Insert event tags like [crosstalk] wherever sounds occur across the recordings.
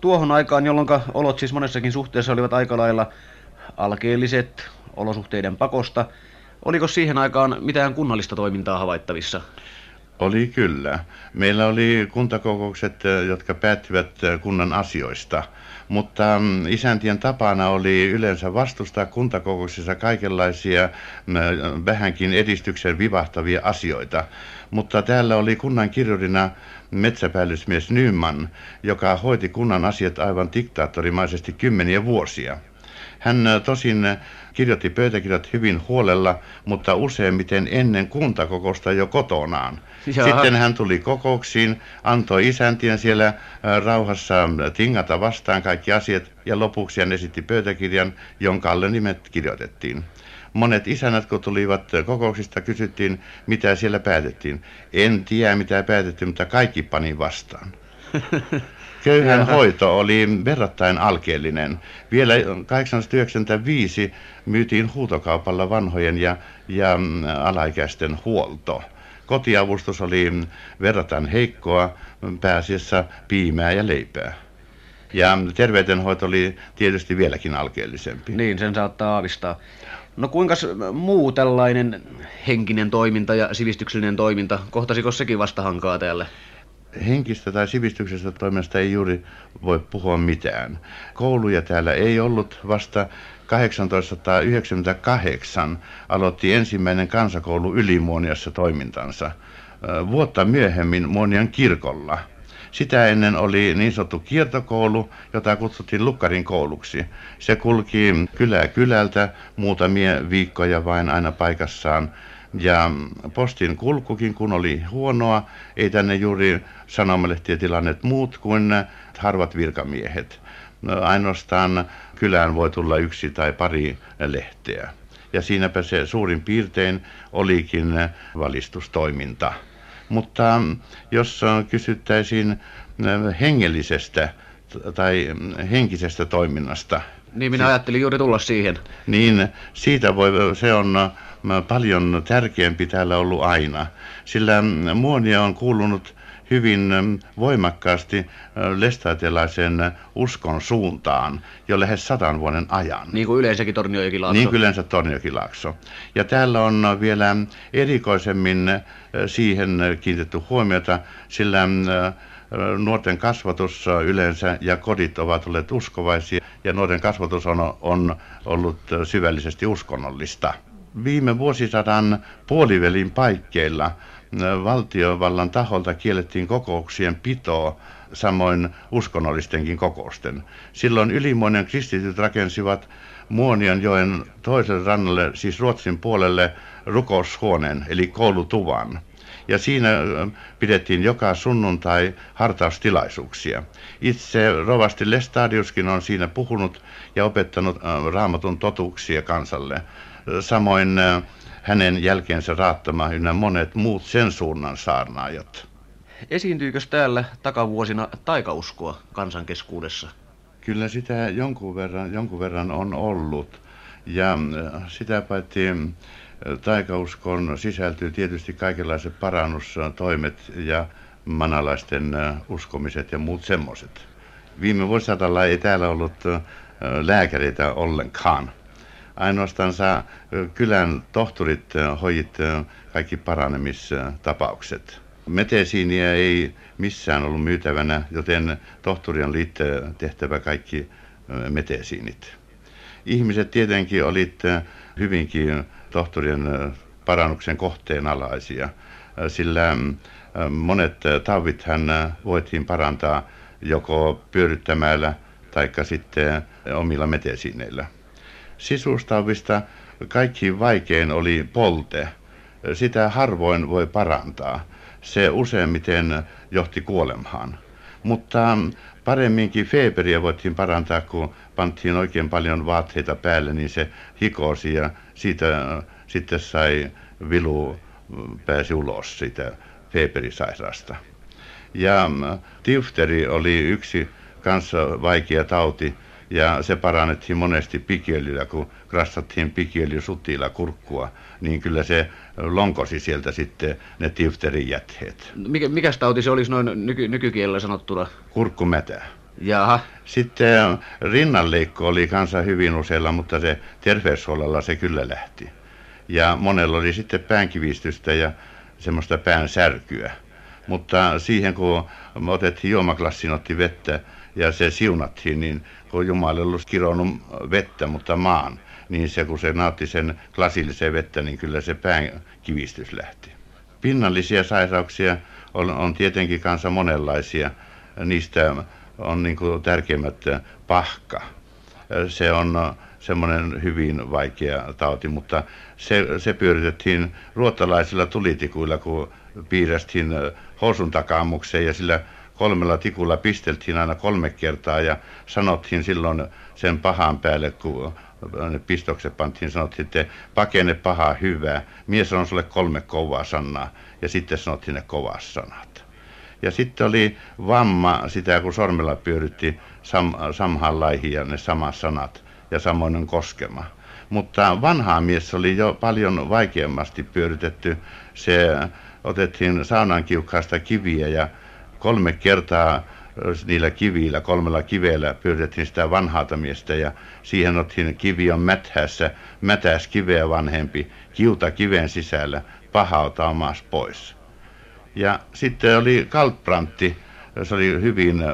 tuohon aikaan, jolloin olot siis monessakin suhteessa olivat aika lailla alkeelliset olosuhteiden pakosta. Oliko siihen aikaan mitään kunnallista toimintaa havaittavissa? Oli kyllä. Meillä oli kuntakokoukset, jotka päättivät kunnan asioista, mutta mm, isäntien tapana oli yleensä vastustaa kuntakokouksissa kaikenlaisia vähänkin edistyksen vivahtavia asioita. Mutta täällä oli kunnan kirjurina metsäpäällysmies Nyman, joka hoiti kunnan asiat aivan diktaattorimaisesti kymmeniä vuosia. Hän tosin kirjoitti pöytäkirjat hyvin huolella, mutta useimmiten ennen kuntakokousta jo kotonaan. Jaha. Sitten hän tuli kokouksiin, antoi isäntien siellä rauhassa tingata vastaan kaikki asiat ja lopuksi hän esitti pöytäkirjan, jonka alle nimet kirjoitettiin. Monet isännät, kun tulivat kokouksista, kysyttiin, mitä siellä päätettiin. En tiedä, mitä päätettiin, mutta kaikki pani vastaan. [laughs] Köyhän hoito oli verrattain alkeellinen. Vielä 1895 myytiin huutokaupalla vanhojen ja, ja mm, alaikäisten huolto. Kotiavustus oli verrattain heikkoa, pääasiassa piimää ja leipää. Ja terveydenhoito oli tietysti vieläkin alkeellisempi. Niin, sen saattaa aavistaa. No kuinka muu tällainen henkinen toiminta ja sivistyksellinen toiminta, kohtasiko sekin vastahankaa täällä? Henkistä tai sivistyksestä toiminnasta ei juuri voi puhua mitään. Kouluja täällä ei ollut vasta 1898 aloitti ensimmäinen kansakoulu Ylimuoniassa toimintansa. Vuotta myöhemmin Muonian kirkolla. Sitä ennen oli niin sanottu kiertokoulu, jota kutsuttiin Lukkarin kouluksi. Se kulki kylää kylältä muutamia viikkoja vain aina paikassaan ja postin kulkukin, kun oli huonoa, ei tänne juuri sanomalehtiä tilanneet muut kuin harvat virkamiehet. No, ainoastaan kylään voi tulla yksi tai pari lehteä. Ja siinäpä se suurin piirtein olikin valistustoiminta. Mutta jos kysyttäisiin hengellisestä tai henkisestä toiminnasta. Niin minä ajattelin juuri tulla siihen. Niin, siitä voi, se on paljon tärkeämpi täällä ollut aina, sillä muonia on kuulunut hyvin voimakkaasti lestadiolaisen uskon suuntaan jo lähes sadan vuoden ajan. Niin kuin yleensäkin Torniojokilaakso. Niin kuin yleensä Torniojokilaakso. Ja täällä on vielä erikoisemmin siihen kiinnitetty huomiota, sillä nuorten kasvatus yleensä ja kodit ovat olleet uskovaisia ja nuorten kasvatus on, on ollut syvällisesti uskonnollista viime vuosisadan puolivälin paikkeilla valtiovallan taholta kiellettiin kokouksien pitoa, samoin uskonnollistenkin kokousten. Silloin ylimoinen kristityt rakensivat Muonionjoen toiselle rannalle, siis Ruotsin puolelle, rukoushuoneen, eli koulutuvan. Ja siinä pidettiin joka sunnuntai hartaustilaisuuksia. Itse rovasti Lestadiuskin on siinä puhunut ja opettanut raamatun totuuksia kansalle samoin hänen jälkeensä raattama ynnä monet muut sen suunnan saarnaajat. Esiintyykö täällä takavuosina taikauskoa kansankeskuudessa? Kyllä sitä jonkun verran, jonkun verran on ollut. Ja sitä paitsi taikauskon sisältyy tietysti kaikenlaiset parannustoimet ja manalaisten uskomiset ja muut semmoiset. Viime vuosisadalla ei täällä ollut lääkäreitä ollenkaan ainoastaan saa kylän tohtorit hoidit kaikki paranemistapaukset. Metesiiniä ei missään ollut myytävänä, joten tohtori on tehtävä kaikki metesiinit. Ihmiset tietenkin olivat hyvinkin tohtorien parannuksen kohteen alaisia, sillä monet taudit hän voitiin parantaa joko pyöryttämällä tai sitten omilla metesiineillä. Sisustavista kaikki vaikein oli polte. Sitä harvoin voi parantaa. Se useimmiten johti kuolemaan. Mutta paremminkin feberiä voitiin parantaa, kun pantiin oikein paljon vaatteita päälle, niin se hikosi ja siitä sitten sai vilu pääsi ulos siitä feberisairaasta. Ja tifteri oli yksi kanssa vaikea tauti, ja se parannettiin monesti pikiöljyllä, kun krastattiin pikiöljysutilla kurkkua, niin kyllä se lonkosi sieltä sitten ne tifterin jätteet. Mikä, mikä tauti se olisi noin nyky, nykykielellä sanottuna? Kurkkumätä. Jaha. Sitten rinnanleikko oli kanssa hyvin useilla, mutta se terveyshuolella se kyllä lähti. Ja monella oli sitten päänkivistystä ja semmoista pään särkyä. Mutta siihen kun otettiin juomaklassin, otti vettä ja se siunattiin, niin kun Jumala ollut kironnut vettä, mutta maan, niin se kun se nautti sen lasillisen vettä, niin kyllä se pään kivistys lähti. Pinnallisia sairauksia on, on tietenkin kanssa monenlaisia. Niistä on niin kuin tärkeimmät pahka. Se on semmoinen hyvin vaikea tauti, mutta se, se pyöritettiin ruottalaisilla tulitikuilla, kun piirrästiin housun takaamukseen ja sillä kolmella tikulla pisteltiin aina kolme kertaa ja sanottiin silloin sen pahan päälle, kun pistokset pantiin, sanottiin, että pakene pahaa hyvää. Mies on sulle kolme kovaa sanaa ja sitten sanottiin ne kovaa sanat. Ja sitten oli vamma sitä, kun sormella pyöritti sam, samhaan laihin ja ne samat sanat ja samoin koskema. Mutta vanhaa mies oli jo paljon vaikeammasti pyöritetty. Se otettiin saunan kiukkaasta kiviä ja kolme kertaa niillä kivillä, kolmella kivellä pyöritettiin sitä vanhaata miestä ja siihen otettiin kivi on mäthässä, mätäs kiveä vanhempi, kiuta kiven sisällä, pahauta omas pois. Ja sitten oli kalprantti, se oli hyvin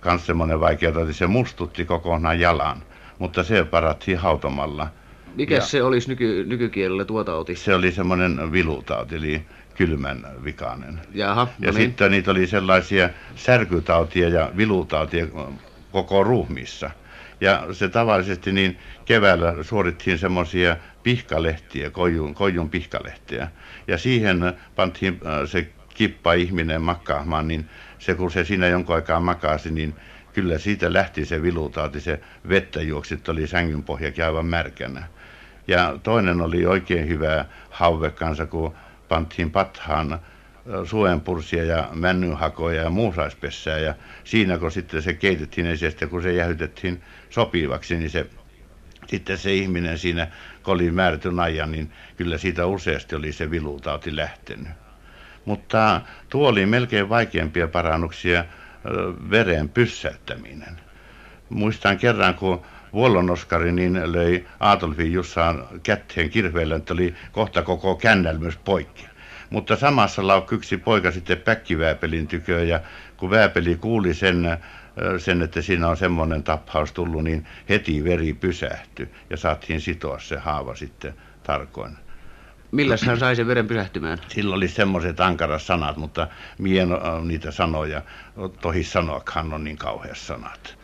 kans semmoinen vaikea, että se mustutti kokonaan jalan, mutta se parattiin hautomalla. Mikä ja se olisi nyky, nykykielellä tuo tauti? Se oli semmoinen vilutauti, eli kylmän vikainen. Jaha, no ja niin. sitten niitä oli sellaisia särkytautia ja vilutautia koko ruumiissa. Ja se tavallisesti niin keväällä suorittiin semmoisia pihkalehtiä, koijun, koijun pihkalehtiä. Ja siihen pantiin äh, se kippa ihminen makaamaan, niin se kun se siinä jonkun aikaa makasi, niin kyllä siitä lähti se vilutauti, se vettä juoksi, oli sängyn pohjakin aivan märkänä. Ja toinen oli oikein hyvä hauve kanssa, kun pantiin pathaan suenpursia ja männynhakoja ja muusaispessää ja siinä kun sitten se keitettiin esistä, kun se jähytettiin sopivaksi, niin se sitten se ihminen siinä, kun oli määrätyn ajan, niin kyllä siitä useasti oli se vilutauti lähtenyt. Mutta tuo oli melkein vaikeampia parannuksia veren pyssäyttäminen. Muistan kerran, kun Vuollon Oskari niin löi Aatolfin Jussaan kätteen kirveellä, että oli kohta koko kännälmys poikki. Mutta samassa laukki yksi poika sitten päkkivääpelin tyköön ja kun vääpeli kuuli sen, sen, että siinä on semmoinen taphaus tullut, niin heti veri pysähtyi ja saatiin sitoa se haava sitten tarkoin. Millä hän sai sen veren pysähtymään? Sillä oli semmoiset ankarat sanat, mutta mien niitä sanoja tohi sanoakaan on niin kauheat sanat.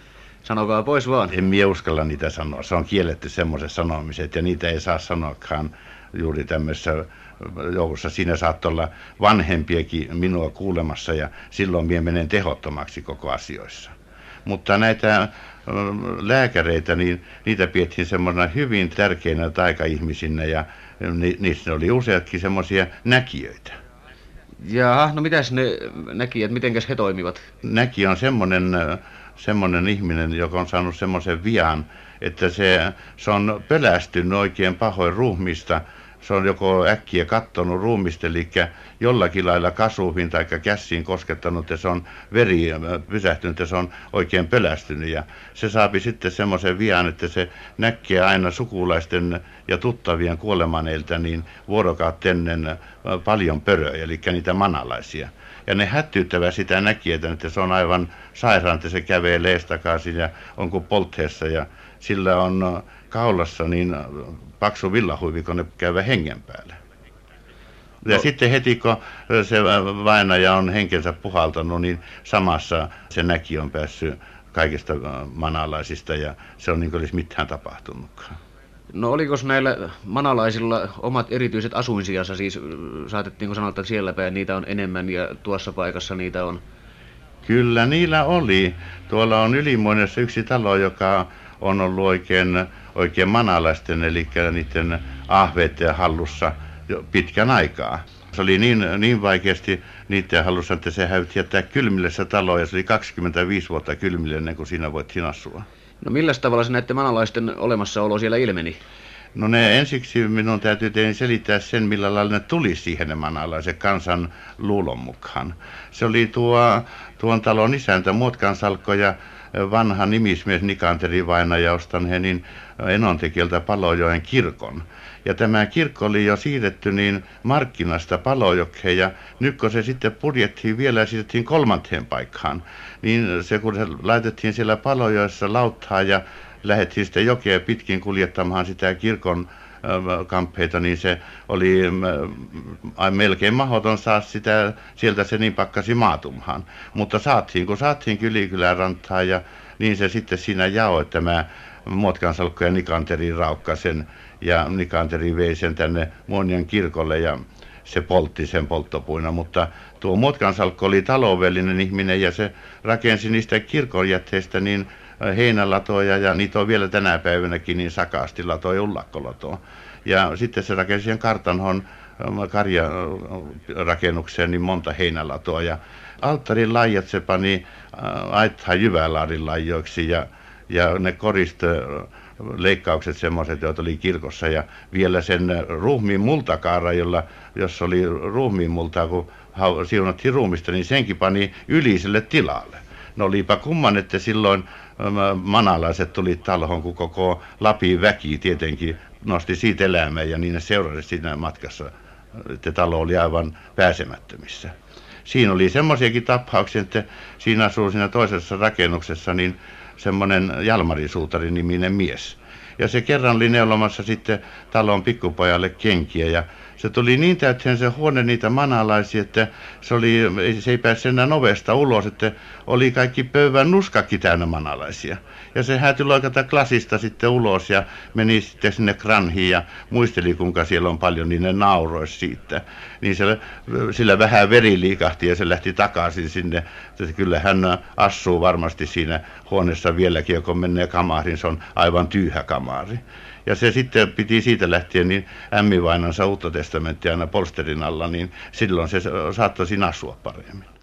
Sanokaa pois vaan. En mie uskalla niitä sanoa. Se on kielletty semmoiset sanomiset ja niitä ei saa sanoakaan juuri tämmöisessä joukossa. Siinä saattaa olla vanhempiakin minua kuulemassa ja silloin mie menen tehottomaksi koko asioissa. Mutta näitä lääkäreitä, niin niitä pidettiin semmoisena hyvin tärkeinä taikaihmisinä ja ni, niissä oli useatkin semmoisia näkijöitä. Jaha, no mitäs ne näkijät, mitenkäs he toimivat? Näki on semmoinen semmoinen ihminen, joka on saanut semmoisen vian, että se, se on pelästynyt oikein pahoin ruumiista. Se on joko äkkiä kattonut ruumista, eli jollakin lailla kasuuhin tai käsiin koskettanut, ja se on veri pysähtynyt, ja se on oikein pelästynyt. Ja se saapi sitten semmoisen vian, että se näkee aina sukulaisten ja tuttavien kuolemaneilta niin vuorokautennen paljon pöröjä, eli niitä manalaisia. Ja ne hättyyttävä sitä näkijätä, että se on aivan sairaan, että se kävee leestakaisin ja on kuin poltheessa ja sillä on kaulassa niin paksu villahuivi, kun ne käyvä hengen päälle. Ja no. sitten heti kun se vainaja on henkensä puhaltanut, niin samassa se näki on päässyt kaikista manalaisista ja se on niin kuin olisi mitään tapahtunutkaan. No oliko näillä manalaisilla omat erityiset asuinsijansa, siis saatettiinko sanoa, että siellä päin niitä on enemmän ja tuossa paikassa niitä on? Kyllä niillä oli. Tuolla on Ylimuonessa yksi talo, joka on ollut oikein, oikein manalaisten, eli niiden ahveiden hallussa jo pitkän aikaa. Se oli niin, niin vaikeasti niiden hallussa, että se häytti jättää kylmille se talo, ja se oli 25 vuotta kylmille ennen kuin siinä voit asua. No millä tavalla se näiden manalaisten olemassaolo siellä ilmeni? No ne ensiksi minun täytyy tein selittää sen, millä lailla ne tuli siihen ne manalaiset kansan luulon mukaan. Se oli tuo, tuon talon isäntä Muotkan Salkko ja vanha nimismies Nikanteri Vainaja niin Enontekiltä Palojoen kirkon. Ja tämä kirkko oli jo siirretty niin markkinasta Palojokkeen ja nyt kun se sitten purjettiin vielä ja siirrettiin kolmanteen paikkaan, niin se kun se laitettiin siellä Palojoessa lauttaa ja lähdettiin sitten jokea pitkin kuljettamaan sitä kirkon kamppeita, niin se oli melkein mahdoton saa sitä, sieltä se niin pakkasi maatumhaan. Mutta saatiin, kun saatiin Kylikylän rantaa ja niin se sitten siinä jaoi tämä Muotkansalkko ja Nikanteri raukka sen ja Nikanteri vei sen tänne Muonian kirkolle ja se poltti sen polttopuina, mutta tuo Muotkansalkko oli taloudellinen ihminen ja se rakensi niistä kirkonjätteistä niin heinälatoja ja niitä on vielä tänä päivänäkin niin sakasti latoja ullakkolatoa. Ja sitten se rakensi sen kartanhon karjarakennukseen niin monta heinälatoa ja alttarin lajat se pani aittaa jyvälaarin lajoiksi ja, ja ne koriste leikkaukset semmoiset, joita oli kirkossa ja vielä sen ruumiin multakaara, jolla, jos oli ruumiin multaa, kun siunattiin ruumista, niin senkin pani yliselle tilalle. No olipa kumman, että silloin manalaiset tuli talhon, kun koko Lapin väki tietenkin nosti siitä elämää ja niin ne seurasi siinä matkassa, että talo oli aivan pääsemättömissä. Siinä oli semmoisiakin tapauksia, että siinä asuu siinä toisessa rakennuksessa niin semmoinen Jalmari Suutari niminen mies. Ja se kerran oli neulomassa sitten talon pikkupojalle kenkiä ja se tuli niin täyteen se huone niitä manalaisia, että se, oli, se ei päässyt enää ovesta ulos, että oli kaikki pöydän nuskakki täynnä manalaisia. Ja se häätyi loikata klasista sitten ulos ja meni sitten sinne kranhiin ja muisteli kuinka siellä on paljon, niin ne nauroisi siitä. Niin se, sillä vähän veri liikahti ja se lähti takaisin sinne. Kyllä hän asuu varmasti siinä huoneessa vieläkin, kun menee kamariin, se on aivan tyyhä kamari. Ja se sitten piti siitä lähtien niin ämmivainansa uutta testamenttia aina polsterin alla, niin silloin se saattoi siinä asua paremmin.